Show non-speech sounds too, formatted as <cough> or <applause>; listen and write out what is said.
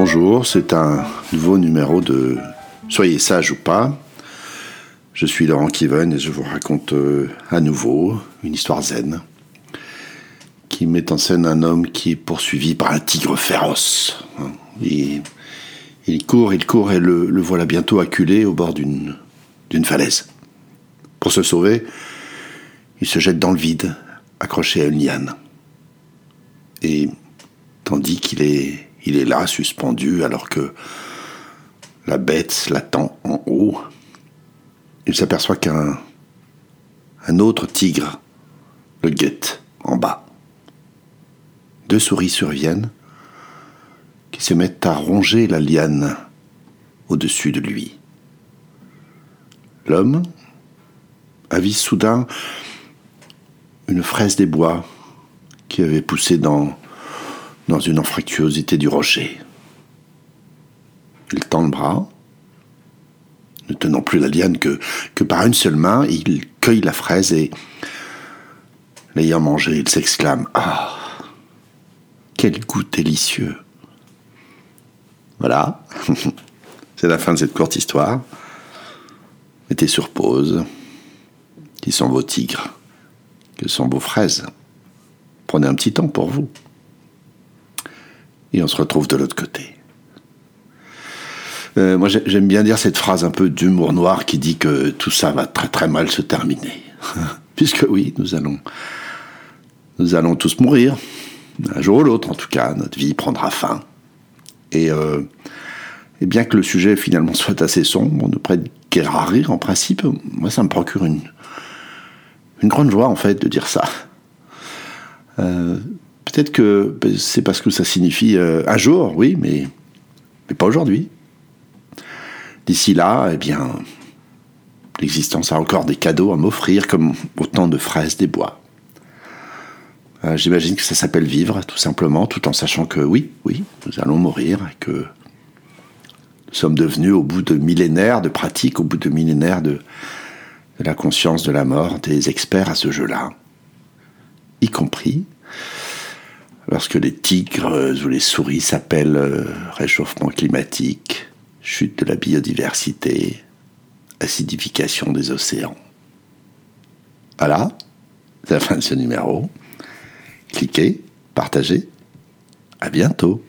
Bonjour, c'est un nouveau numéro de Soyez sage ou pas. Je suis Laurent Kiven et je vous raconte euh, à nouveau une histoire zen qui met en scène un homme qui est poursuivi par un tigre féroce. Et, il court, il court et le voilà bientôt acculé au bord d'une falaise. Pour se sauver, il se jette dans le vide, accroché à une liane. Et tandis qu'il est, il est là, suspendu, alors que la bête l'attend en haut, il s'aperçoit qu'un un autre tigre le guette en bas. Deux souris surviennent qui se mettent à ronger la liane au-dessus de lui. L'homme avise soudain une fraise des bois qui avait poussé dans, dans une anfractuosité du rocher. Il tend le bras, ne tenant plus la liane que, par une seule main, il cueille la fraise et, l'ayant mangée, il s'exclame Ah Quel goût délicieux Voilà, <laughs> c'est la fin de cette courte histoire. Mettez sur pause. Qui sont vos tigres? Que sont vos fraises? Prenez un petit temps pour vous. Et on se retrouve de l'autre côté. Euh, moi, j'aime bien dire cette phrase un peu d'humour noir qui dit que tout ça va très très mal se terminer. <laughs> Puisque oui, nous allons, nous allons tous mourir. Un jour ou l'autre, en tout cas, notre vie prendra fin. Et, euh, bien que le sujet finalement <laughs> soit assez sombre, on ne prête guère à rire en principe, moi ça me procure une, une grande joie en fait de dire ça. Euh, peut-être que c'est parce que ça signifie euh, un jour, oui, mais, mais pas aujourd'hui. D'ici là, eh bien, l'existence a encore des cadeaux à m'offrir, comme autant de fraises des bois. Euh, j'imagine que ça s'appelle vivre, tout simplement, tout en sachant que oui, oui, nous allons mourir, et que nous sommes devenus, au bout de millénaires de pratiques, au bout de millénaires de, de la conscience de la mort des experts à ce jeu-là, y compris lorsque les tigres ou les souris s'appellent euh, réchauffement climatique, chute de la biodiversité, acidification des océans. Voilà, c'est la fin de ce numéro. Cliquez, partagez, à bientôt.